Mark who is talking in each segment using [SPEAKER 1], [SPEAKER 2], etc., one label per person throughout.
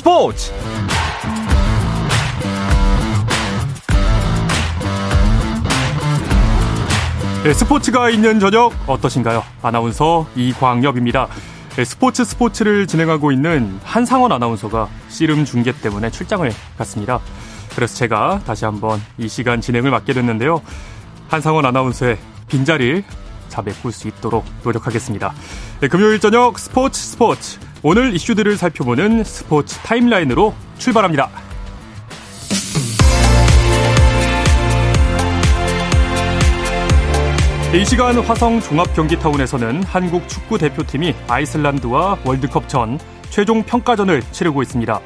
[SPEAKER 1] 스포츠 네, 스포츠가 있는 저녁 어떠신가요? 아나운서 이광엽입니다. 네, 스포츠 스포츠를 진행하고 있는 한상원 아나운서가 씨름 중계 때문에 출장을 갔습니다. 그래서 제가 다시 한번 이 시간 진행을 맡게 됐는데요. 한상원 아나운서의 빈자리를 자메꿀 수 있도록 노력하겠습니다. 네, 금요일 저녁 스포츠 스포츠 오늘 이슈들을 살펴보는 스포츠 타임라인으로 출발합니다. 이 시간 화성 종합경기타운에서는 한국 축구 대표팀이 아이슬란드와 월드컵 전 최종 평가전을 치르고 있습니다.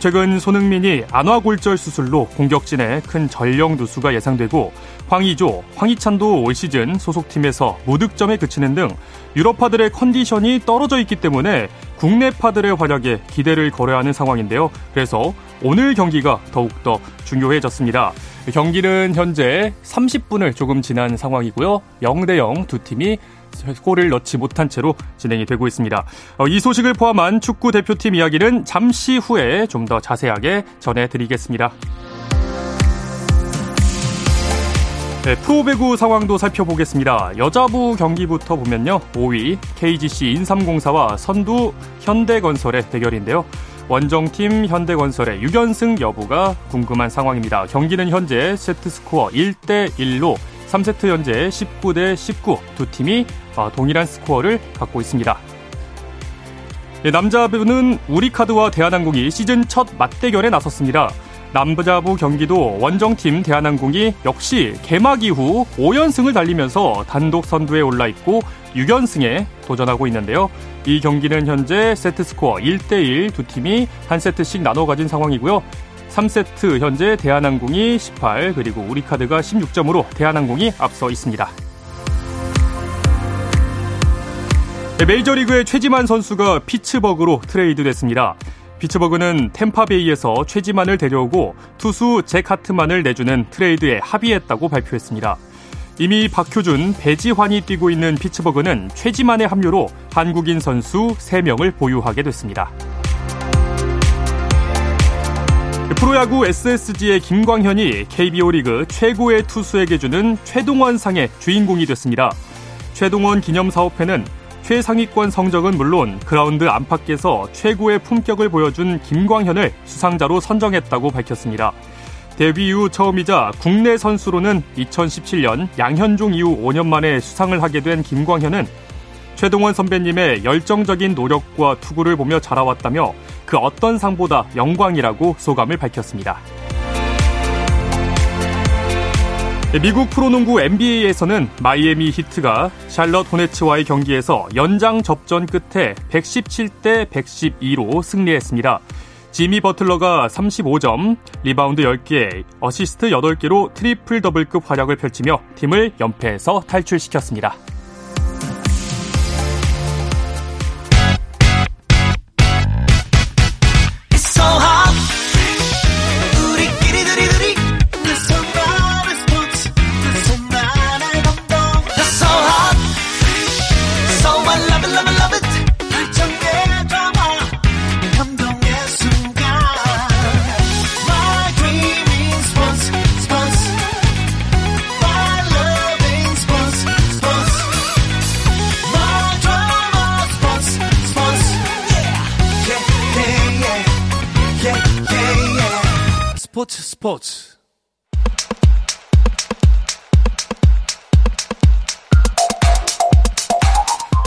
[SPEAKER 1] 최근 손흥민이 안화골절 수술로 공격진에 큰 전력 누수가 예상되고 황희조, 황희찬도 올 시즌 소속팀에서 무득점에 그치는 등 유럽파들의 컨디션이 떨어져 있기 때문에 국내파들의 활약에 기대를 걸어야 하는 상황인데요. 그래서 오늘 경기가 더욱더 중요해졌습니다. 경기는 현재 30분을 조금 지난 상황이고요. 0대0 두 팀이 골을 넣지 못한 채로 진행이 되고 있습니다. 어, 이 소식을 포함한 축구 대표팀 이야기는 잠시 후에 좀 더 자세하게 전해드리겠습니다. 네, 프로배구 상황도 살펴보겠습니다. 여자부 경기부터 보면요. 5위 KGC 인삼공사와 선두 현대건설의 대결인데요. 원정팀 현대건설의 6연승 여부가 궁금한 상황입니다. 경기는 현재 세트스코어 1대1로 3세트 현재 19대 19 두 팀이 어, 동일한 스코어를 갖고 있습니다. 네, 남자부는 우리카드와 대한항공이 시즌 첫 맞대결에 나섰습니다. 남자부 경기도 원정팀 대한항공이 역시 개막 이후 5연승을 달리면서 단독 선두에 올라 있고 6연승에 도전하고 있는데요. 이 경기는 현재 세트 스코어 1대1 두 팀이 한 세트씩 나눠 가진 상황이고요. 3세트 현재 대한항공이 18 그리고 우리카드가 16점으로 대한항공이 앞서 있습니다. 네, 메이저리그의 최지만 선수가 피츠버그로 트레이드 됐습니다. 피츠버그는 템파베이에서 최지만을 데려오고 투수 잭 하트만을 내주는 트레이드에 합의했다고 발표했습니다. 이미 박효준, 배지환이 뛰고 있는 피츠버그는 최지만의 합류로 한국인 선수 3명을 보유하게 됐습니다. 프로야구 SSG의 김광현이 KBO 리그 최고의 투수에게 주는 최동원 상의 주인공이 됐습니다. 최동원 기념사업회는 최상위권 성적은 물론 그라운드 안팎에서 최고의 품격을 보여준 김광현을 수상자로 선정했다고 밝혔습니다. 데뷔 이후 처음이자 국내 선수로는 2017년 양현종 이후 5년 만에 수상을 하게 된 김광현은 최동원 선배님의 열정적인 노력과 투구를 보며 자라왔다며 그 어떤 상보다 영광이라고 소감을 밝혔습니다. 미국 프로농구 NBA에서는 마이애미 히트가 샬럿 호네츠와의 경기에서 연장 접전 끝에 117대 112로 승리했습니다. 지미 버틀러가 35점, 리바운드 10개, 어시스트 8개로 트리플 더블급 활약을 펼치며 팀을 연패에서 탈출시켰습니다.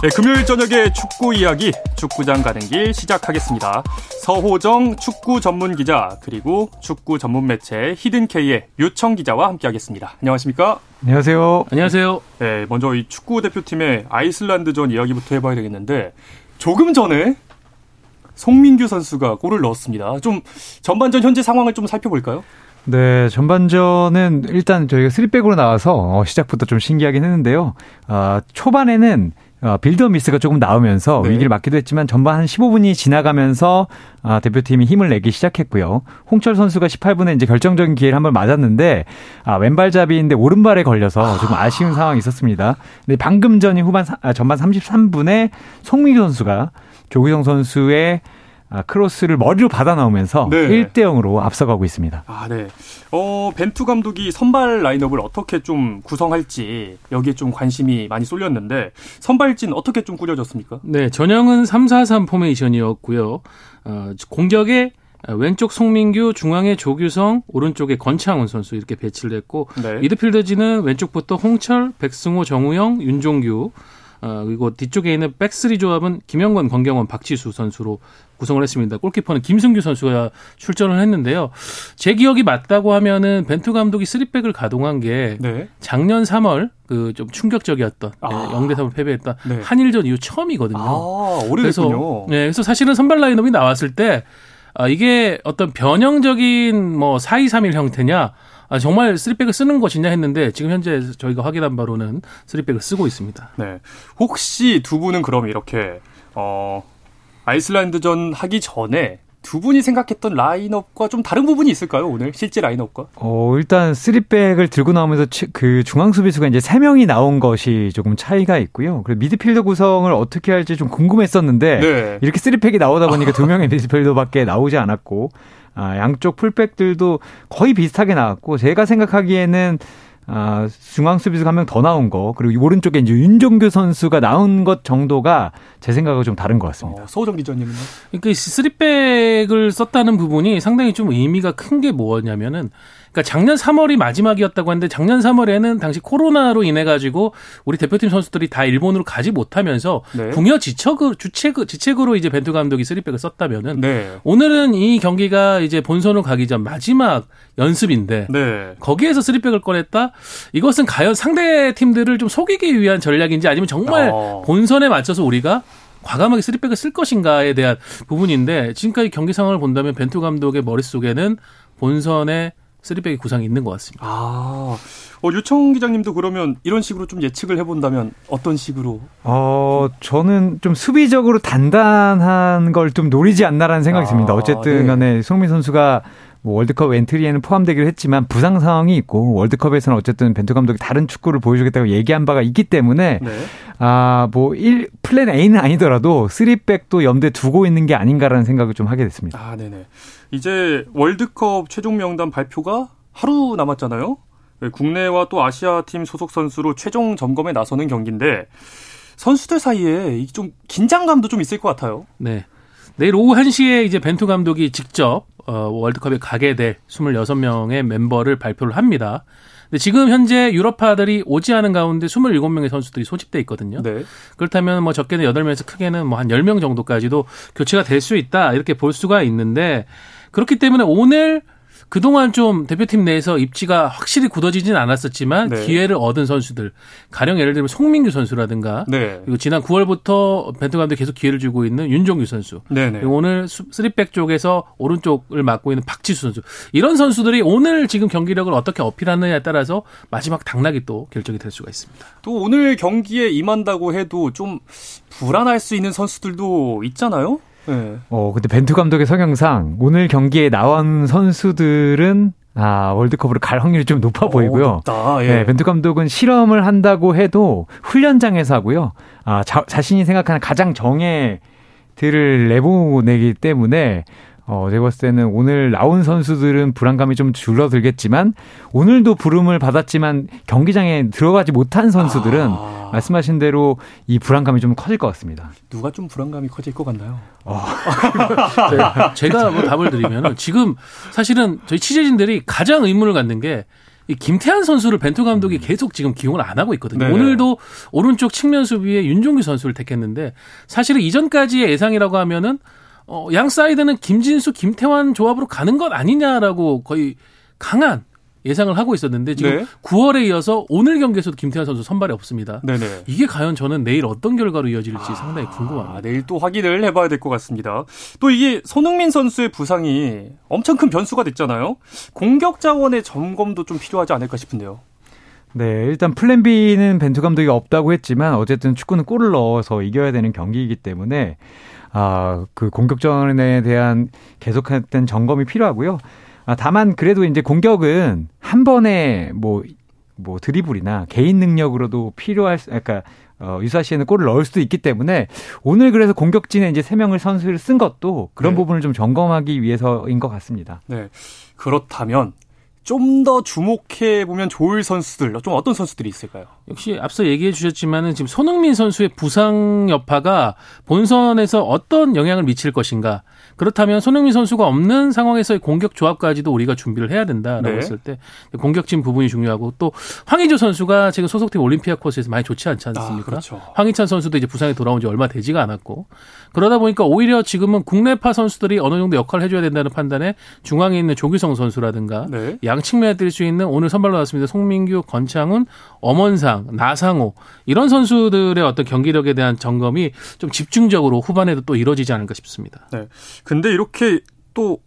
[SPEAKER 1] 네, 금요일 저녁에 축구 이야기 축구장 가는 길 시작하겠습니다. 서호정 축구 전문 기자 그리고 축구 전문 매체 히든케이의 류청 기자와 함께하겠습니다. 안녕하십니까?
[SPEAKER 2] 안녕하세요.
[SPEAKER 3] 안녕하세요.
[SPEAKER 1] 네, 먼저 이 축구 대표팀의 아이슬란드전 이야기부터 해봐야 되겠는데 조금 전에 송민규 선수가 골을 넣었습니다. 좀 전반전 현재 상황을 좀 살펴볼까요?
[SPEAKER 2] 네, 전반전은 일단 저희가 3백으로 나와서 어, 시작부터 좀 신기하긴 했는데요. 어, 초반에는 어, 빌드업 미스가 조금 나오면서 네. 위기를 맞기도 했지만 전반 한 15분이 지나가면서 아, 대표팀이 힘을 내기 시작했고요. 홍철 선수가 18분에 이제 결정적인 기회를 한번 맞았는데 아, 왼발잡이인데 오른발에 걸려서 조금 아쉬운 상황이 있었습니다. 근데 방금 전이 후반 아, 전반 33분에 송민규 선수가 조기성 선수의 아, 크로스를 머리로 받아 나오면서 네. 1대 0으로 앞서가고 있습니다.
[SPEAKER 1] 아, 네. 어, 벤투 감독이 선발 라인업을 어떻게 좀 구성할지 여기에 좀 관심이 많이 쏠렸는데 선발진 어떻게 좀 꾸려졌습니까?
[SPEAKER 3] 네, 전형은 3-4-3 포메이션이었고요. 어, 공격에 왼쪽 송민규, 중앙에 조규성, 오른쪽에 권창훈 선수 이렇게 배치를 했고 네. 미드필더진은 왼쪽부터 홍철, 백승호, 정우영, 윤종규 어, 그리고 뒤쪽에 있는 back three 조합은 김영권, 권경원, 박지수 선수로 구성을 했습니다. 골키퍼는 김승규 선수가 출전을 했는데요. 제 기억이 맞다고 하면은 벤투 감독이 쓰리백을 가동한 게 네. 작년 3월 그 좀 충격적이었던 아. 0대 3을 패배했던 네. 한일전 이후 처음이거든요.
[SPEAKER 1] 아, 오래됐군요.
[SPEAKER 3] 그래서, 네, 그래서 사실은 선발 라인업이 나왔을 때 아, 이게 어떤 변형적인 뭐 4-2-3-1 형태냐 아, 정말 쓰리백을 쓰는 것이냐 했는데 지금 현재 저희가 확인한 바로는 쓰리백을 쓰고 있습니다.
[SPEAKER 1] 네. 혹시 두 분은 그럼 이렇게 어 아이슬란드전 하기 전에 두 분이 생각했던 라인업과 좀 다른 부분이 있을까요, 오늘? 실제 라인업과?
[SPEAKER 2] 어, 일단 쓰리백을 들고 나오면서 그 중앙 수비수가 이제 세 명이 나온 것이 조금 차이가 있고요. 그리고 미드필더 구성을 어떻게 할지 좀 궁금했었는데 네. 이렇게 쓰리백이 나오다 보니까 두 명의 미드필더밖에 나오지 않았고 아, 양쪽 풀백들도 거의 비슷하게 나왔고 제가 생각하기에는 아, 중앙 수비수가 한 명 더 나온 거, 그리고 오른쪽에 이제 윤종규 선수가 나온 것 정도가 제 생각은 좀 다른 것 같습니다. 어,
[SPEAKER 1] 소정 기자님은요?
[SPEAKER 3] 그러니까 쓰리백을 썼다는 부분이 상당히 좀 의미가 큰 게 뭐냐면은 그러니까 작년 3월이 마지막이었다고 하는데 작년 3월에는 당시 코로나로 인해 가지고 우리 대표팀 선수들이 다 일본으로 가지 못하면서 네. 궁여 지척으로 주책 지책으로 이제 벤투 감독이 쓰리백을 썼다면은 네. 오늘은 이 경기가 이제 본선으로 가기 전 마지막 연습인데 네. 거기에서 쓰리백을 꺼냈다. 이것은 과연 상대 팀들을 좀 속이기 위한 전략인지 아니면 정말 어. 본선에 맞춰서 우리가 과감하게 쓰리백을 쓸 것인가에 대한 부분인데 지금까지 경기 상황을 본다면 벤투 감독의 머릿속에는 본선에 쓰리백의 구상이 있는 것 같습니다.
[SPEAKER 1] 아, 어, 유청 기자님도 그러면 이런 식으로 좀 예측을 해본다면 어떤 식으로?
[SPEAKER 2] 어, 저는 좀 수비적으로 단단한 걸 좀 노리지 않나라는 생각이 아, 듭니다. 어쨌든 네. 간에 송민 선수가 뭐 월드컵 엔트리에는 포함되기로 했지만 부상 상황이 있고 월드컵에서는 어쨌든 벤투 감독이 다른 축구를 보여주겠다고 얘기한 바가 있기 때문에 네. 아뭐 1 플랜 A는 아니더라도 3백도 염두에 두고 있는 게 아닌가라는 생각을 좀 하게 됐습니다.
[SPEAKER 1] 아, 네네. 이제 월드컵 최종 명단 발표가 하루 남았잖아요. 네, 국내와 또 아시아 팀 소속 선수로 최종 점검에 나서는 경기인데 선수들 사이에 좀 긴장감도 좀 있을 것 같아요.
[SPEAKER 3] 네. 내일 오후 1시에 이제 벤투 감독이 직접 어, 월드컵에 가게 될 26명의 멤버를 발표를 합니다. 근데 지금 현재 유럽파들이 오지 않은 가운데 27명의 선수들이 소집돼 있거든요. 네. 그렇다면 뭐 적게는 8명에서 크게는 뭐 한 10명 정도까지도 교체가 될 수 있다. 이렇게 볼 수가 있는데 그렇기 때문에 오늘 그동안 좀 대표팀 내에서 입지가 확실히 굳어지진 않았었지만 네. 기회를 얻은 선수들 가령 예를 들면 송민규 선수라든가 네. 그리고 지난 9월부터 벤투 감독이 계속 기회를 주고 있는 윤종규 선수 네, 네. 그리고 오늘 스리백 쪽에서 오른쪽을 맡고 있는 박지수 선수 이런 선수들이 오늘 지금 경기력을 어떻게 어필하느냐에 따라서 마지막 당락이 또 결정이 될 수가 있습니다.
[SPEAKER 1] 또 오늘 경기에 임한다고 해도 좀 불안할 수 있는 선수들도 있잖아요.
[SPEAKER 2] 네. 어, 근데 벤투 감독의 성향상 오늘 경기에 나온 선수들은 아, 월드컵으로 갈 확률이 좀 높아 오, 보이고요. 높다, 예. 네, 벤투 감독은 실험을 한다고 해도 훈련장에서 하고요. 아, 자, 자신이 생각하는 가장 정예들을 내보내기 때문에 어, 제가 봤을 때는 오늘 나온 선수들은 불안감이 좀 줄어들겠지만 오늘도 부름을 받았지만 경기장에 들어가지 못한 선수들은 아... 말씀하신 대로 이 불안감이 좀 커질 것 같습니다.
[SPEAKER 1] 누가 좀 불안감이 커질 것 같나요? 어.
[SPEAKER 3] 제가, 제가 뭐 답을 드리면 지금 사실은 저희 취재진들이 가장 의문을 갖는 게 이 김태한 선수를 벤투 감독이 계속 지금 기용을 안 하고 있거든요. 네네. 오늘도 오른쪽 측면 수비에 윤종규 선수를 택했는데 사실은 이전까지의 예상이라고 하면은 어, 양 사이드는 김진수, 김태환 조합으로 가는 것 아니냐라고 거의 강한 예상을 하고 있었는데 지금 네. 9월에 이어서 오늘 경기에서도 김태환 선수 선발이 없습니다. 네네. 이게 과연 저는 내일 어떤 결과로 이어질지 아, 상당히 궁금합니다.
[SPEAKER 1] 내일 또 확인을 해봐야 될 것 같습니다. 또 이게 손흥민 선수의 부상이 엄청 큰 변수가 됐잖아요. 공격 자원의 점검도 좀 필요하지 않을까 싶은데요.
[SPEAKER 2] 네, 일단 플랜 B는 벤투 감독이 없다고 했지만 어쨌든 축구는 골을 넣어서 이겨야 되는 경기이기 때문에 아, 그 공격전에 대한 계속했던 점검이 필요하고요. 아, 다만 그래도 이제 공격은 한 번에 뭐, 뭐 드리블이나 개인 능력으로도 필요할, 그러니까 어, 유사 시에는 골을 넣을 수도 있기 때문에 오늘 그래서 공격진에 이제 세 명을 선수를 쓴 것도 그런 네. 부분을 좀 점검하기 위해서인 것 같습니다.
[SPEAKER 1] 네. 그렇다면 좀 더 주목해 보면 좋을 선수들 좀 어떤 선수들이 있을까요?
[SPEAKER 3] 역시 앞서 얘기해 주셨지만은 지금 손흥민 선수의 부상 여파가 본선에서 어떤 영향을 미칠 것인가 그렇다면 손흥민 선수가 없는 상황에서의 공격 조합까지도 우리가 준비를 해야 된다라고 네. 했을 때 공격진 부분이 중요하고 또 황의조 선수가 지금 소속팀 올림피아 코스에서 많이 좋지 않지 않습니까? 아, 그렇죠. 황희찬 선수도 이제 부상이 돌아온 지 얼마 되지가 않았고 그러다 보니까 오히려 지금은 국내파 선수들이 어느 정도 역할을 해줘야 된다는 판단에 중앙에 있는 조규성 선수라든가 네. 양측면에 뛸 수 있는 오늘 선발로 나왔습니다. 송민규, 건창훈, 엄원상, 나상호 이런 선수들의 어떤 경기력에 대한 점검이 좀 집중적으로 후반에도 또 이루어지지 않을까 싶습니다.
[SPEAKER 1] 네. 근데 이렇게 또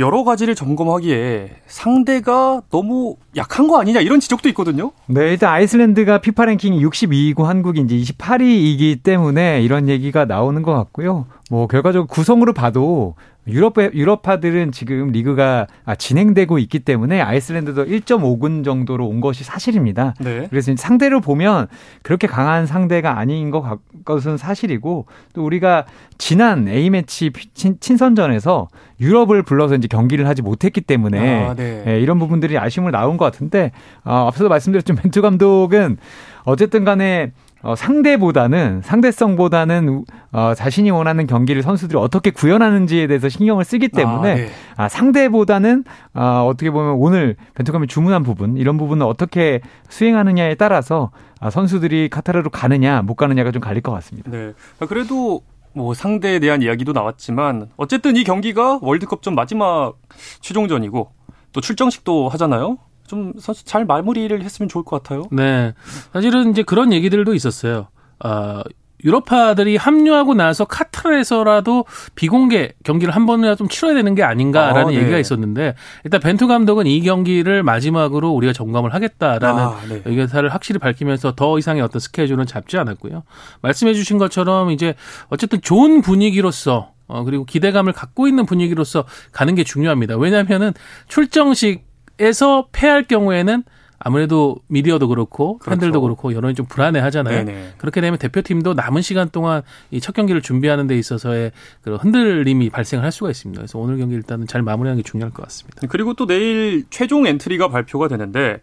[SPEAKER 1] 여러 가지를 점검하기에 상대가 너무 약한 거 아니냐 이런 지적도 있거든요.
[SPEAKER 2] 네, 일단 아이슬란드가 피파 랭킹 62위고 한국이 이제 28위이기 때문에 이런 얘기가 나오는 것 같고요. 뭐 결과적으로 구성으로 봐도 유럽 유럽파들은 지금 리그가 아, 진행되고 있기 때문에 아이슬란드도 1.5군 정도로 온 것이 사실입니다. 네. 그래서 상대를 보면 그렇게 강한 상대가 아닌 것 것은 사실이고 또 우리가 지난 A 매치 친선전에서 유럽을 불러서 이제 경기를 하지 못했기 때문에 아, 네. 예, 이런 부분들이 아쉬움을 나온 것 같은데 어, 앞서도 말씀드렸지만 벤투 감독은 어쨌든 간에 어, 상대보다는 상대성보다는 어, 자신이 원하는 경기를 선수들이 어떻게 구현하는지에 대해서 신경을 쓰기 때문에 아, 네. 아, 상대보다는 어, 어떻게 보면 오늘 벤투감이 주문한 부분 이런 부분을 어떻게 수행하느냐에 따라서 아, 선수들이 카타르로 가느냐 못 가느냐가 좀 갈릴 것 같습니다.
[SPEAKER 1] 네. 아, 그래도 뭐 상대에 대한 이야기도 나왔지만 어쨌든 이 경기가 월드컵 전 마지막 최종전이고 또 출정식도 하잖아요. 좀 선수 잘 마무리를 했으면 좋을 것 같아요.
[SPEAKER 3] 네. 사실은 이제 그런 얘기들도 있었어요. 아, 유럽파들이 합류하고 나서 카타르에서라도 비공개 경기를 한 번이라도 좀 치러야 되는 게 아닌가라는 아, 네. 얘기가 있었는데 일단 벤투 감독은 이 경기를 마지막으로 우리가 점검을 하겠다라는 아, 네. 의사를 확실히 밝히면서 더 이상의 어떤 스케줄은 잡지 않았고요. 말씀해 주신 것처럼 이제 어쨌든 좋은 분위기로서 어, 그리고 기대감을 갖고 있는 분위기로서 가는 게 중요합니다. 왜냐하면은 출정식 에서 패할 경우에는 아무래도 미디어도 그렇고 그렇죠. 팬들도 그렇고 여론이 좀 불안해 하잖아요. 네네. 그렇게 되면 대표팀도 남은 시간 동안 이 첫 경기를 준비하는 데 있어서의 그런 흔들림이 발생을 할 수가 있습니다. 그래서 오늘 경기 일단은 잘 마무리하는 게 중요할 것 같습니다.
[SPEAKER 1] 그리고 또 내일 최종 엔트리가 발표가 되는데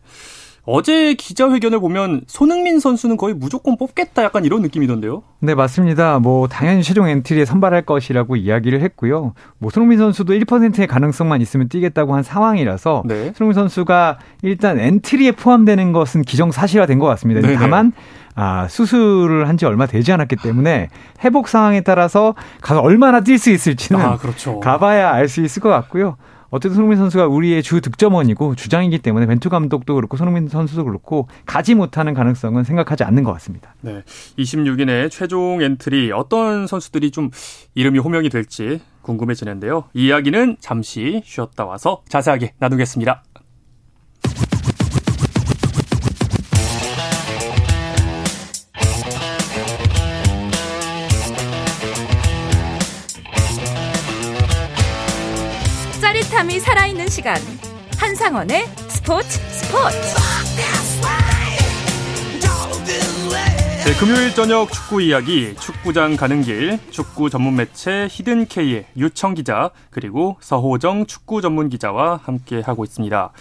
[SPEAKER 1] 어제 기자회견을 보면 손흥민 선수는 거의 무조건 뽑겠다 약간 이런 느낌이던데요.
[SPEAKER 2] 네, 맞습니다. 뭐 당연히 최종 엔트리에 선발할 것이라고 이야기를 했고요. 뭐 손흥민 선수도 1%의 가능성만 있으면 뛰겠다고 한 상황이라서 네. 손흥민 선수가 일단 엔트리에 포함되는 것은 기정사실화된 것 같습니다. 네네. 다만 아, 수술을 한 지 얼마 되지 않았기 때문에 회복 상황에 따라서 가서 얼마나 뛸 수 있을지는 아, 그렇죠. 가봐야 알 수 있을 것 같고요. 어쨌든 손흥민 선수가 우리의 주 득점원이고 주장이기 때문에 벤투 감독도 그렇고 손흥민 선수도 그렇고 가지 못하는 가능성은 생각하지 않는 것 같습니다.
[SPEAKER 1] 네. 26인의 최종 엔트리 어떤 선수들이 좀 이름이 호명이 될지 궁금해지는데요. 이 이야기는 잠시 쉬었다 와서 자세하게 나누겠습니다.
[SPEAKER 4] 짜릿함이 살아있는 시간 한상원의 스포츠 스포츠
[SPEAKER 1] 네, 금요일 저녁 축구 이야기 축구장 가는 길 축구 전문 매체 히든K의 유청 기자 그리고 서호정 축구 전문 기자와 함께 하고 있습니다.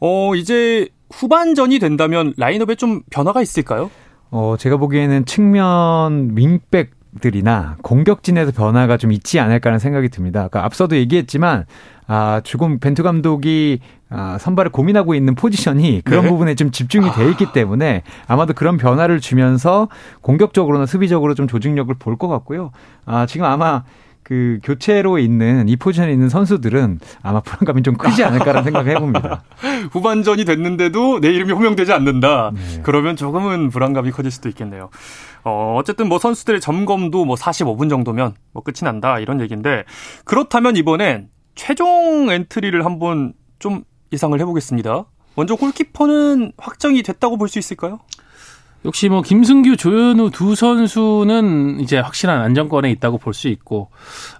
[SPEAKER 1] 어 이제 후반전이 된다면 라인업에 좀 변화가 있을까요?
[SPEAKER 2] 어 제가 보기에는 측면 윙백 들이나 공격진에서 변화가 좀 있지 않을까라는 생각이 듭니다. 아까 앞서도 얘기했지만 아, 조금 벤투 감독이 아, 선발을 고민하고 있는 포지션이 그런 네. 부분에 좀 집중이 돼 있기 때문에 아마도 그런 변화를 주면서 공격적으로나 수비적으로 좀 조직력을 볼 것 같고요. 아, 지금 아마 그 교체로 있는 이 포지션에 있는 선수들은 아마 불안감이 좀 크지 않을까라는 생각을 해봅니다.
[SPEAKER 1] 후반전이 됐는데도 내 이름이 호명되지 않는다. 네. 그러면 조금은 불안감이 커질 수도 있겠네요. 어, 어쨌든 뭐 선수들의 점검도 뭐 45분 정도면 뭐 끝이 난다 이런 얘기인데 그렇다면 이번엔 최종 엔트리를 한번 좀 예상을 해보겠습니다. 먼저 골키퍼는 확정이 됐다고 볼 수 있을까요?
[SPEAKER 3] 역시 뭐 김승규, 조현우 두 선수는 이제 확실한 안정권에 있다고 볼 수 있고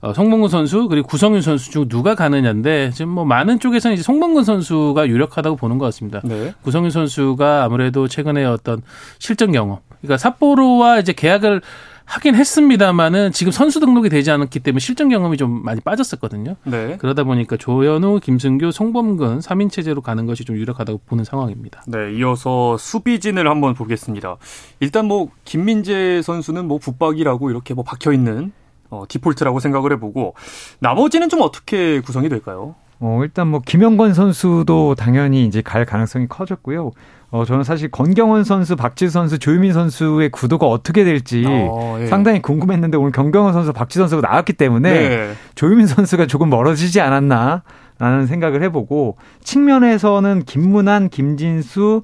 [SPEAKER 3] 어, 송범근 선수 그리고 구성윤 선수 중 누가 가느냐인데 지금 뭐 많은 쪽에서는 이제 송범근 선수가 유력하다고 보는 것 같습니다.
[SPEAKER 1] 네.
[SPEAKER 3] 구성윤 선수가 아무래도 최근에 어떤 실전 경험, 그러니까 삿포로와 이제 계약을 하긴 했습니다만은 지금 선수 등록이 되지 않았기 때문에 실전 경험이 좀 많이 빠졌었거든요.
[SPEAKER 1] 네.
[SPEAKER 3] 그러다 보니까 조현우, 김승규, 송범근 3인 체제로 가는 것이 좀 유력하다고 보는 상황입니다.
[SPEAKER 1] 네, 이어서 수비진을 한번 보겠습니다. 일단 뭐 김민재 선수는 뭐 붙박이라고 이렇게 뭐 박혀 있는 어, 디폴트라고 생각을 해보고 나머지는 좀 어떻게 구성이 될까요?
[SPEAKER 2] 어, 일단 뭐 김영권 선수도 당연히 이제 갈 가능성이 커졌고요. 어, 저는 사실 권경원 선수, 박지수 선수, 조유민 선수의 구도가 어떻게 될지
[SPEAKER 1] 어, 예.
[SPEAKER 2] 상당히 궁금했는데 오늘 경경원 선수, 박지수 선수가 나왔기 때문에
[SPEAKER 1] 네.
[SPEAKER 2] 조유민 선수가 조금 멀어지지 않았나 라는 생각을 해보고 측면에서는 김문환, 김진수,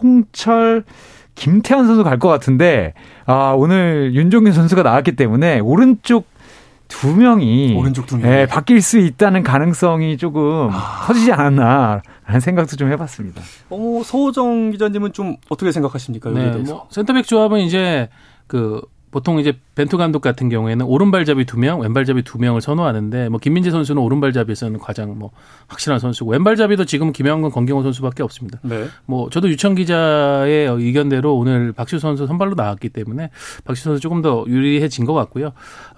[SPEAKER 2] 홍철, 김태환 선수 갈 것 같은데 아 오늘 윤종균 선수가 나왔기 때문에 오른쪽 두 명이
[SPEAKER 1] 오른쪽 두 명이.
[SPEAKER 2] 예, 바뀔 수 있다는 가능성이 조금
[SPEAKER 1] 아.
[SPEAKER 2] 커지지 않았나 라는 생각도 좀 해봤습니다.
[SPEAKER 1] 어, 서호정 기자님은 좀 어떻게 생각하십니까? 여기에
[SPEAKER 3] 네,
[SPEAKER 1] 대해서.
[SPEAKER 3] 뭐 센터백 조합은 이제 그 보통 이제 벤투 감독 같은 경우에는 오른발잡이 두 명, 왼발잡이 두 명을 선호하는데 뭐 김민재 선수는 오른발잡이에서는 가장 뭐 확실한 선수고 왼발잡이도 지금 김영권, 권경원 선수밖에 없습니다.
[SPEAKER 1] 네.
[SPEAKER 3] 뭐 저도 유청 기자의 의견대로 오늘 박지수 선수 선발로 나왔기 때문에 박지수 선수 조금 더 유리해진 것 같고요.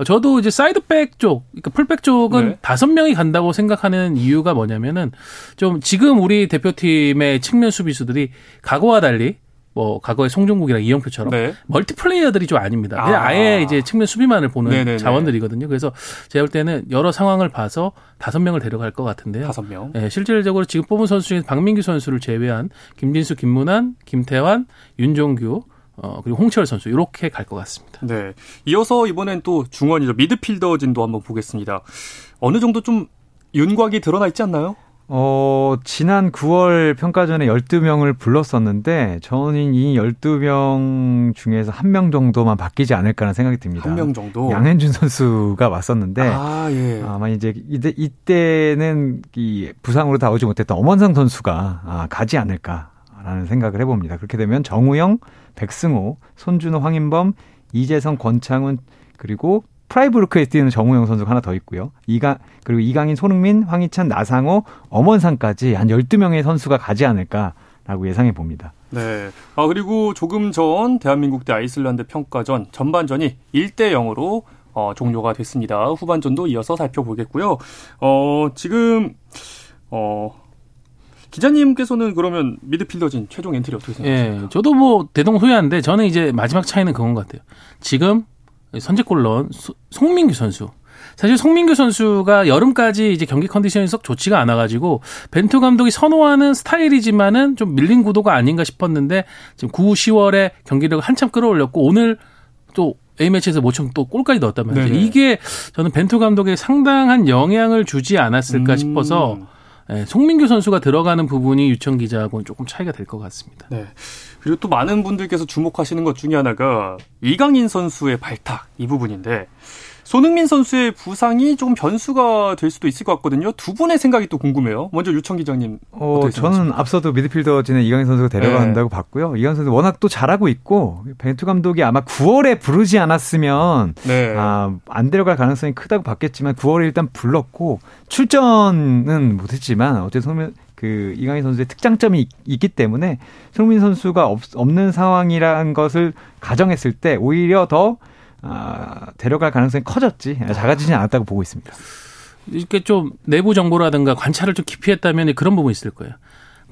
[SPEAKER 3] 저도 이제 사이드백 쪽, 그러니까 풀백 쪽은
[SPEAKER 1] 네.
[SPEAKER 3] 다섯 명이 간다고 생각하는 이유가 뭐냐면은 좀 지금 우리 대표팀의 측면 수비수들이 과거와 달리 뭐 과거의 송종국이랑 이영표처럼
[SPEAKER 1] 네.
[SPEAKER 3] 멀티플레이어들이 좀 아닙니다. 그냥
[SPEAKER 1] 아.
[SPEAKER 3] 아예 이제 측면 수비만을 보는
[SPEAKER 1] 네네네.
[SPEAKER 3] 자원들이거든요. 그래서 제가 볼 때는 여러 상황을 봐서 다섯 명을 데려갈 것 같은데요.
[SPEAKER 1] 다섯 명.
[SPEAKER 3] 예, 실질적으로 지금 뽑은 선수 중에 박민규 선수를 제외한 김진수, 김문환, 김태환, 윤종규, 어, 그리고 홍철 선수 이렇게 갈 것 같습니다.
[SPEAKER 1] 네. 이어서 이번엔 또 중원이죠. 미드필더진도 한번 보겠습니다. 어느 정도 좀 윤곽이 드러나 있지 않나요?
[SPEAKER 2] 어, 지난 9월 평가전에 12명을 불렀었는데, 저는 이 12명 중에서 한 명 정도만 바뀌지 않을까라는 생각이 듭니다.
[SPEAKER 1] 한 명 정도.
[SPEAKER 2] 양현준 선수가 왔었는데,
[SPEAKER 1] 아, 예.
[SPEAKER 2] 아마 이제 이때, 이때는 이 부상으로 다 오지 못했던 엄원상 선수가 아, 가지 않을까라는 생각을 해 봅니다. 그렇게 되면 정우영, 백승호, 손준호, 황인범, 이재성, 권창훈 그리고 프라이브루크에 뛰는 정우영 선수가 하나 더 있고요. 이가 그리고 이강인, 손흥민, 황희찬, 나상호, 엄원상까지 한 12명의 선수가 가지 않을까라고 예상해 봅니다.
[SPEAKER 1] 네. 아, 그리고 조금 전 대한민국 대 아이슬란드 평가전 전반전이 1대 0으로 어, 종료가 됐습니다. 후반전도 이어서 살펴보겠고요. 어, 지금 어 기자님께서는 그러면 미드필더진 최종 엔트리 어떻게 생각하십니까?
[SPEAKER 3] 예, 저도 뭐 대동소이한데 저는 이제 마지막 차이는 그건 것 같아요. 지금 선제골 넣은 소- 송민규 선수. 사실 송민규 선수가 여름까지 이제 경기 컨디션이 썩 좋지가 않아가지고 벤투 감독이 선호하는 스타일이지만은 좀 밀린 구도가 아닌가 싶었는데 지금 9, 10월에 경기력을 한참 끌어올렸고 오늘 또 A매치에서 모처럼 또 골까지 넣었단 말이죠.
[SPEAKER 1] 네네.
[SPEAKER 3] 이게 저는 벤투 감독에 상당한 영향을 주지 않았을까
[SPEAKER 1] 음.
[SPEAKER 3] 싶어서 예, 송민규 선수가 들어가는 부분이 유청 기자하고는 조금 차이가 될 것 같습니다.
[SPEAKER 1] 네. 그리고 또 많은 분들께서 주목하시는 것 중에 하나가 이강인 선수의 발탁 이 부분인데 손흥민 선수의 부상이 조금 변수가 될 수도 있을 것 같거든요. 두 분의 생각이 또 궁금해요. 먼저 유청 기자님.
[SPEAKER 2] 어, 저는? 앞서도 미드필더진에 이강인 선수가 데려간다고
[SPEAKER 1] 네.
[SPEAKER 2] 봤고요. 이강인 선수 워낙 또 잘하고 있고 벤투 감독이 아마 9월에 부르지 않았으면
[SPEAKER 1] 네.
[SPEAKER 2] 아, 안 데려갈 가능성이 크다고 봤겠지만 9월에 일단 불렀고 출전은 못했지만 어쨌든 손흥민 그 이강인 선수의 특장점이 있, 있기 때문에 손흥민 선수가 없, 없는 상황이라는 것을 가정했을 때 오히려 더 아, 데려갈 가능성이 커졌지 작아지지 않았다고 보고 있습니다.
[SPEAKER 3] 이렇게 좀 내부 정보라든가 관찰을 좀 깊이 했다면 그런 부분이 있을 거예요.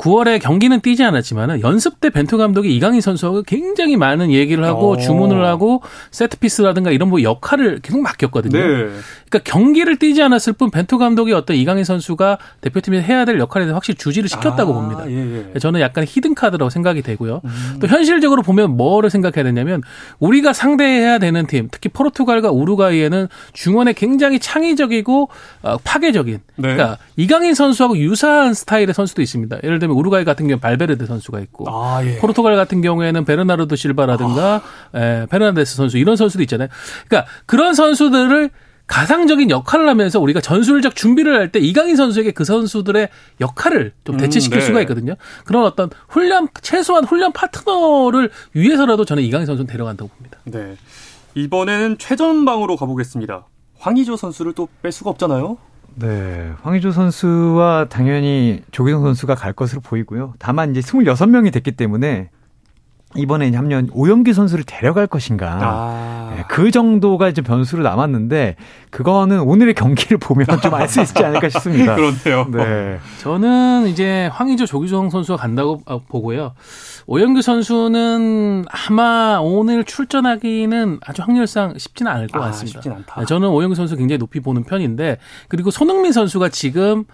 [SPEAKER 3] 9월에 경기는 뛰지 않았지만은 연습 때 벤투 감독이 이강인 선수하고 굉장히 많은 얘기를 하고
[SPEAKER 1] 어.
[SPEAKER 3] 주문을 하고 세트피스라든가 이런 뭐 역할을 계속 맡겼거든요.
[SPEAKER 1] 네.
[SPEAKER 3] 그러니까 경기를 뛰지 않았을 뿐 벤투 감독이 어떤 이강인 선수가 대표팀에서 해야 될 역할에 대해서 확실히 주지를 시켰다고
[SPEAKER 1] 아,
[SPEAKER 3] 봅니다.
[SPEAKER 1] 예, 예.
[SPEAKER 3] 저는 약간 히든 카드라고 생각이 되고요.
[SPEAKER 1] 음.
[SPEAKER 3] 또 현실적으로 보면 뭐를 생각해야 되냐면 우리가 상대해야 되는 팀, 특히 포르투갈과 우루과이에는 중원에 굉장히 창의적이고 어, 파괴적인.
[SPEAKER 1] 네.
[SPEAKER 3] 그러니까 이강인 선수하고 유사한 스타일의 선수도 있습니다. 예를 들면 우루과이 같은 경우 는 발베르데 선수가 있고
[SPEAKER 1] 아, 예.
[SPEAKER 3] 포르투갈 같은 경우에는 베르나르도 실바라든가 에, 페르난데스 선수 이런 선수도 있잖아요. 그러니까 그런 선수들을 가상적인 역할을 하면서 우리가 전술적 준비를 할 때 이강인 선수에게 그 선수들의 역할을 좀 대체시킬
[SPEAKER 1] 음, 네.
[SPEAKER 3] 수가 있거든요. 그런 어떤 훈련 최소한 훈련 파트너를 위해서라도 저는 이강인 선수는 데려간다고 봅니다.
[SPEAKER 1] 네. 이번에는 최전방으로 가보겠습니다. 황의조 선수를 또 뺄 수가 없잖아요.
[SPEAKER 2] 네. 황의조 선수와 당연히 조기성 선수가 갈 것으로 보이고요. 다만 이제 26명이 됐기 때문에 이번에 이제 합류한 오영규 선수를 데려갈 것인가.
[SPEAKER 1] 아.
[SPEAKER 2] 네, 그 정도가 이제 변수로 남았는데 그거는 오늘의 경기를 보면 좀 알 수 있지 않을까 싶습니다.
[SPEAKER 1] 그렇네요.
[SPEAKER 2] 네.
[SPEAKER 3] 저는 이제 황의조 조기종 선수가 간다고 어, 보고요. 오영규 선수는 아마 오늘 출전하기는 아주 확률상 쉽지는 않을 것
[SPEAKER 1] 아,
[SPEAKER 3] 같습니다.
[SPEAKER 1] 쉽진 않다.
[SPEAKER 3] 네, 저는 오영규 선수 굉장히 높이 보는 편인데 그리고 손흥민 선수가 지금 어,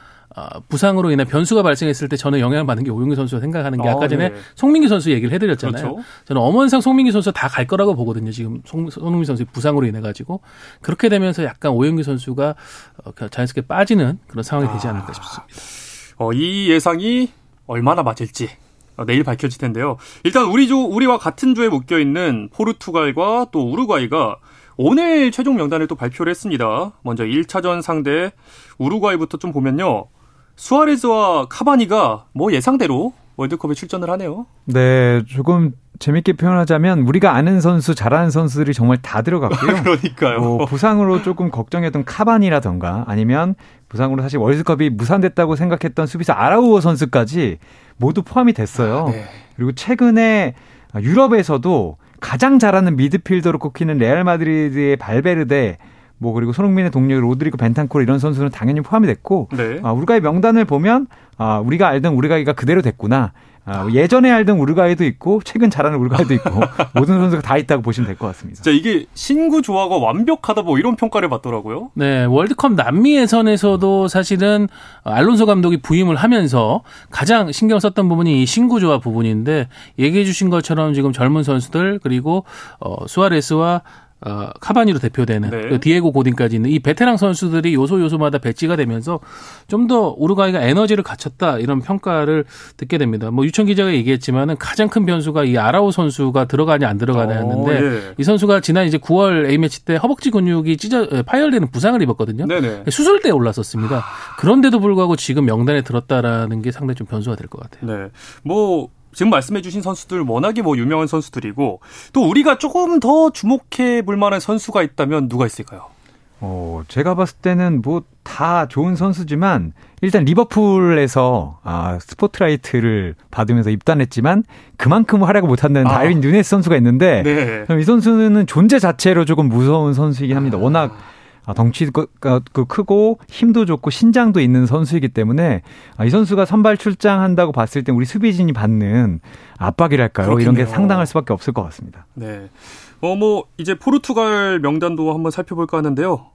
[SPEAKER 3] 부상으로 인해 변수가 발생했을 때 저는 영향을 받는 게 오영규 선수가 생각하는 게
[SPEAKER 1] 아,
[SPEAKER 3] 아까 전에
[SPEAKER 1] 네.
[SPEAKER 3] 송민규 선수 얘기를 해드렸잖아요.
[SPEAKER 1] 그렇죠.
[SPEAKER 3] 저는 엄원상 송민규 선수 다 갈 거라고 보거든요. 지금 송, 손흥민 선수의 부상으로 인해 가지고 그렇게 되면서 약간 오영규 선수가 어, 자연스럽게 빠지는 그런 상황이 되지 않을까 싶습니다.
[SPEAKER 1] 어, 이 예상이 얼마나 맞을지 어, 내일 밝혀질 텐데요. 일단 우리 조 우리와 같은 조에 묶여 있는 포르투갈과 또 우루과이가 오늘 최종 명단을 또 발표를 했습니다. 먼저 1차전 상대 우루과이부터 좀 보면요. 수아레즈와 카바니가 뭐 예상대로 월드컵에 출전을 하네요.
[SPEAKER 2] 네, 조금 재밌게 표현하자면 우리가 아는 선수, 잘하는 선수들이 정말 다 들어갔고요.
[SPEAKER 1] 그러니까요.
[SPEAKER 2] 뭐 부상으로 조금 걱정했던 카반이라던가 아니면 부상으로 사실 월드컵이 무산됐다고 생각했던 수비수 아라우어 선수까지 모두 포함이 됐어요.
[SPEAKER 1] 아, 네.
[SPEAKER 2] 그리고 최근에 유럽에서도 가장 잘하는 미드필더로 꼽히는 레알 마드리드의 발베르데 뭐 그리고 손흥민의 동료 로드리고 벤탄코르 이런 선수는 당연히 포함이 됐고
[SPEAKER 1] 네.
[SPEAKER 2] 아, 우루과이 명단을 보면 아, 우리가 알던 우루과이가 그대로 됐구나. 아, 예전에 알던 우루과이도 있고 최근 잘하는 우루과이도 있고 모든 선수가 다 있다고 보시면 될 것 같습니다.
[SPEAKER 1] 진짜 이게 신구 조화가 완벽하다 뭐 이런 평가를 받더라고요.
[SPEAKER 3] 네, 월드컵 남미 예선에서도 사실은 알론소 감독이 부임을 하면서 가장 신경 썼던 부분이 이 신구 조화 부분인데 얘기해 주신 것처럼 지금 젊은 선수들 그리고 어 수아레스와 어, 카바니로 대표되는
[SPEAKER 1] 네.
[SPEAKER 3] 그 디에고 고딘까지 있는 이 베테랑 선수들이 요소 요소마다 배치가 되면서 좀 더 우루과이가 에너지를 갖췄다 이런 평가를 듣게 됩니다. 뭐 유천 기자가 얘기했지만은 가장 큰 변수가 이 아라우 선수가 들어가냐 안 들어가냐였는데
[SPEAKER 1] 어, 예.
[SPEAKER 3] 이 선수가 지난 이제 9월 A 매치 때 허벅지 근육이 찢어 에, 파열되는 부상을 입었거든요.
[SPEAKER 1] 네네.
[SPEAKER 3] 수술대에 올랐었습니다. 그런데도 불구하고 지금 명단에 들었다라는 게 상당히 좀 변수가 될 것 같아요.
[SPEAKER 1] 네. 뭐 지금 말씀해주신 선수들 워낙에 뭐 유명한 선수들이고 또 우리가 조금 더 주목해 볼 만한 선수가 있다면 누가 있을까요?
[SPEAKER 2] 어, 제가 봤을 때는 뭐 다 좋은 선수지만 일단 리버풀에서 아, 스포트라이트를 받으면서 입단했지만 그만큼 활약을 못한다는
[SPEAKER 1] 아.
[SPEAKER 2] 다윈 누네스 선수가 있는데
[SPEAKER 1] 네.
[SPEAKER 2] 이 선수는 존재 자체로 조금 무서운 선수이긴 합니다. 워낙 아, 덩치도 그- 그 크고 힘도 좋고 신장도 있는 선수이기 때문에 아, 이 선수가 선발 출장한다고 봤을 때 우리 수비진이 받는 압박이랄까요? 이런 게
[SPEAKER 1] 그렇겠네요.
[SPEAKER 2] 상당할 수밖에 없을 것 같습니다.
[SPEAKER 1] 네. 어, 뭐, 이제 포르투갈 명단도 한번 살펴볼까 하는데요.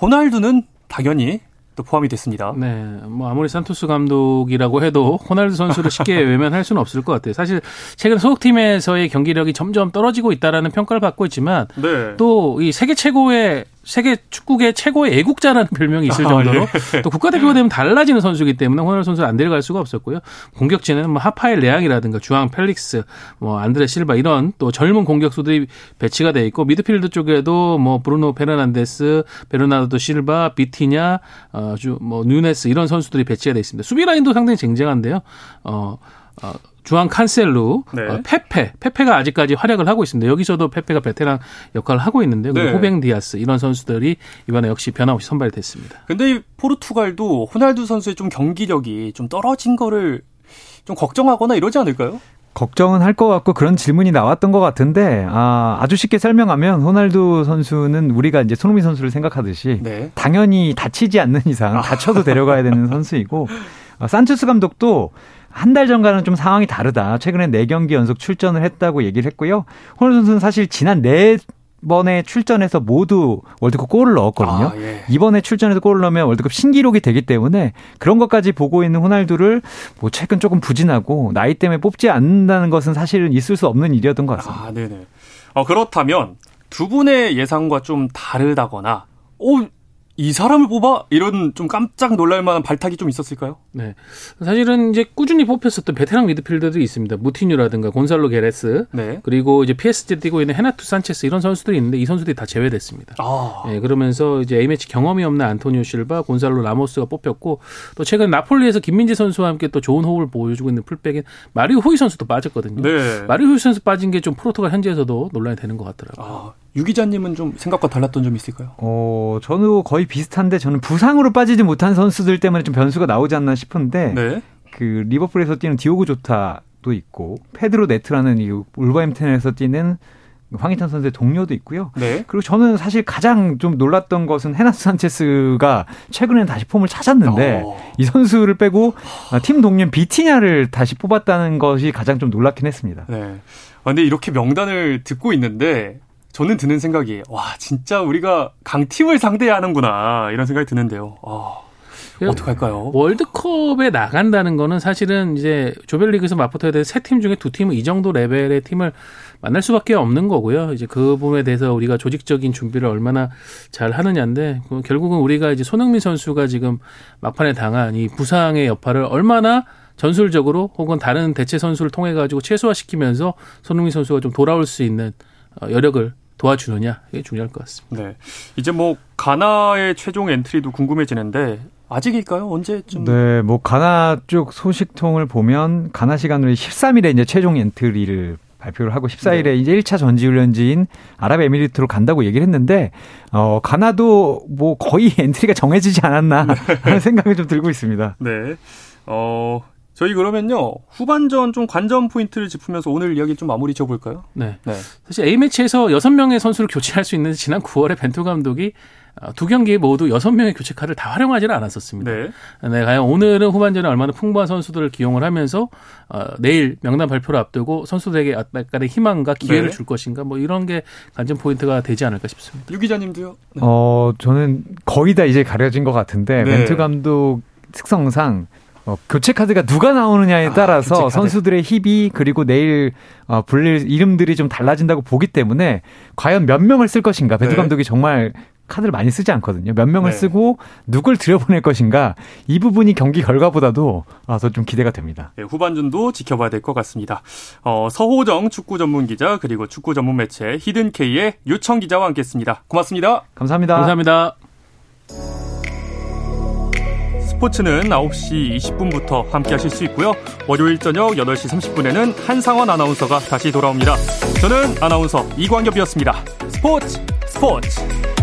[SPEAKER 1] 호날두는 당연히 또 포함이 됐습니다.
[SPEAKER 3] 네, 뭐 아무리 산토스 감독이라고 해도 호날두 선수를 쉽게 외면할 수는 없을 것 같아요. 사실 최근 소속팀에서의 경기력이 점점 떨어지고 있다라는 평가를 받고 있지만
[SPEAKER 1] 네.
[SPEAKER 3] 또이 세계 최고의 세계 축구계 최고의 애국자라는 별명이 있을
[SPEAKER 1] 아,
[SPEAKER 3] 정도로
[SPEAKER 1] 예.
[SPEAKER 3] 또 국가대표가 되면 달라지는 선수이기 때문에 호날두 선수를 안 데려갈 수가 없었고요. 공격진에는 뭐 하파엘 레앙이라든가 주앙 펠릭스, 뭐 안드레 실바 이런 또 젊은 공격수들이 배치가 돼 있고 미드필드 쪽에도 뭐 브루노 페르난데스, 베르나르도 실바, 비티냐, 어뭐 누네스 이런 선수들이 배치가 돼 있습니다. 수비 라인도 상당히 쟁쟁한데요. 어, 어 주앙 칸셀루,
[SPEAKER 1] 네.
[SPEAKER 3] 어, 페페, 페페가 아직까지 활약을 하고 있습니다. 여기서도 페페가 베테랑 역할을 하고 있는데요. 그리고
[SPEAKER 1] 네.
[SPEAKER 3] 후벵 디아스 이런 선수들이 이번에 역시 변함없이 선발이 됐습니다.
[SPEAKER 1] 근데 이 포르투갈도 호날두 선수의 좀 경기력이 좀 떨어진 거를 좀 걱정하거나 이러지 않을까요?
[SPEAKER 2] 걱정은 할 것 같고 그런 질문이 나왔던 것 같은데 아, 아주 쉽게 설명하면 호날두 선수는 우리가 이제 손흥민 선수를 생각하듯이
[SPEAKER 1] 네.
[SPEAKER 2] 당연히 다치지 않는 이상 다쳐도 데려가야 되는 선수이고 어, 산체스 감독도 한 달 전과는 좀 상황이 다르다. 최근에 네 경기 연속 출전을 했다고 얘기를 했고요. 호날두 선수는 사실 지난 네 번에 출전해서 모두 월드컵 골을 넣었거든요.
[SPEAKER 1] 아, 예.
[SPEAKER 2] 이번에 출전해서 골을 넣으면 월드컵 신기록이 되기 때문에 그런 것까지 보고 있는 호날두를 뭐 최근 조금 부진하고 나이 때문에 뽑지 않는다는 것은 사실은 있을 수 없는 일이었던 것 같습니다.
[SPEAKER 1] 아, 네네. 어, 그렇다면 두 분의 예상과 좀 다르다거나, 오, 이 사람을 뽑아? 이런 좀 깜짝 놀랄 만한 발탁이 좀 있었을까요?
[SPEAKER 3] 네. 사실은 이제 꾸준히 뽑혔었던 베테랑 미드필더들이 있습니다. 무티뉴라든가 곤살로 게레스.
[SPEAKER 1] 네.
[SPEAKER 3] 그리고 이제 PSG 뛰고 있는 헤나투 산체스 이런 선수들이 있는데 이 선수들이 다 제외됐습니다.
[SPEAKER 1] 아.
[SPEAKER 3] 네, 그러면서 이제 A매치 경험이 없는 안토니오 실바, 곤살로 라모스가 뽑혔고 또 최근 나폴리에서 김민재 선수와 함께 또 좋은 호흡을 보여주고 있는 풀백인 마리오 호이 선수도 빠졌거든요.
[SPEAKER 1] 네.
[SPEAKER 3] 마리오 호이 선수 빠진 게 좀 포르투갈 현지에서도 논란이 되는 것 같더라고요.
[SPEAKER 1] 아, 유 기자님은 좀 생각과 달랐던 점이 있을까요?
[SPEAKER 2] 어, 저는 거의 비슷한데 저는 부상으로 빠지지 못한 선수들 때문에 좀 변수가 나오지 않나 싶 은데
[SPEAKER 1] 네.
[SPEAKER 2] 그 리버풀에서 뛰는 디오고 조타도 있고 페드로 네트라는 이 울버햄튼에서 뛰는 황희찬 선수의 동료도 있고요.
[SPEAKER 1] 네.
[SPEAKER 2] 그리고 저는 사실 가장 좀 놀랐던 것은 헤나투 산체스가 최근에 다시 폼을 찾았는데
[SPEAKER 1] 어.
[SPEAKER 2] 이 선수를 빼고 팀 동료 비티냐를 다시 뽑았다는 것이 가장 좀 놀랍긴 했습니다.
[SPEAKER 1] 네. 아, 근데 이렇게 명단을 듣고 있는데 저는 드는 생각이 와 진짜 우리가 강팀을 상대해야 하는구나 이런 생각이 드는데요. 아, 어떡할까요?
[SPEAKER 3] 월드컵에 나간다는 거는 사실은 이제 조별리그에서 맞붙어야 될 세 팀 중에 두 팀은 이 정도 레벨의 팀을 만날 수밖에 없는 거고요. 이제 그 부분에 대해서 우리가 조직적인 준비를 얼마나 잘 하느냐인데 그 결국은 우리가 이제 손흥민 선수가 지금 막판에 당한 이 부상의 여파를 얼마나 전술적으로 혹은 다른 대체 선수를 통해 가지고 최소화시키면서 손흥민 선수가 좀 돌아올 수 있는 어, 여력을 도와주느냐 이게 중요할 것 같습니다.
[SPEAKER 1] 네. 이제 뭐 가나의 최종 엔트리도 궁금해지는데 아직일까요? 언제쯤?
[SPEAKER 2] 네, 뭐 가나 쪽 소식통을 보면 가나 시간으로 13일에 이제 최종 엔트리를 발표를 하고 14일에
[SPEAKER 1] 네.
[SPEAKER 2] 이제 1차 전지훈련지인 아랍에미리트로 간다고 얘기를 했는데 어 가나도 뭐 거의 엔트리가 정해지지 않았나 하는 생각이 좀 들고 있습니다.
[SPEAKER 1] 네. 어, 저희 그러면요. 후반전 좀 관전 포인트를 짚으면서 오늘 이야기 좀 마무리 지어볼까요?
[SPEAKER 3] 네.
[SPEAKER 1] 네.
[SPEAKER 3] 사실 A매치에서 6 명의 선수를 교체할 수 있는 지난 9월에 벤투 감독이 어, 두 경기 모두 6명의 교체 카드를 다 활용하지는 않았었습니다.
[SPEAKER 1] 네.
[SPEAKER 3] 네, 과연 오늘은 후반전에 얼마나 풍부한 선수들을 기용을 하면서 어, 내일 명단 발표를 앞두고 선수들에게 약간의 희망과 기회를
[SPEAKER 1] 네.
[SPEAKER 3] 줄 것인가 뭐 이런 게 관전 포인트가 되지 않을까 싶습니다.
[SPEAKER 1] 유 기자님도요? 네.
[SPEAKER 2] 어 저는 거의 다 이제 가려진 것 같은데
[SPEAKER 1] 네.
[SPEAKER 2] 벤투 감독 특성상 어, 교체 카드가 누가 나오느냐에
[SPEAKER 1] 아,
[SPEAKER 2] 따라서
[SPEAKER 1] 카드.
[SPEAKER 2] 선수들의 희비 그리고 내일 어, 불릴 이름들이 좀 달라진다고 보기 때문에 과연 몇 명을 쓸 것인가 벤투
[SPEAKER 1] 네.
[SPEAKER 2] 감독이 정말 카드를 많이 쓰지 않거든요. 몇 명을
[SPEAKER 1] 네.
[SPEAKER 2] 쓰고 누굴 들여보낼 것인가 이 부분이 경기 결과보다도 아, 더 좀 기대가 됩니다.
[SPEAKER 1] 네, 후반전도 지켜봐야 될 것 같습니다. 어, 서호정 축구 전문 기자 그리고 축구 전문 매체 히든K의 유청 기자와 함께했습니다. 고맙습니다.
[SPEAKER 2] 감사합니다.
[SPEAKER 3] 감사합니다.
[SPEAKER 1] 스포츠는 9시 20분부터 함께 하실 수 있고요. 월요일 저녁 8시 30분에는 한상원 아나운서가 다시 돌아옵니다. 저는 아나운서 이광엽이었습니다. 스포츠 스포츠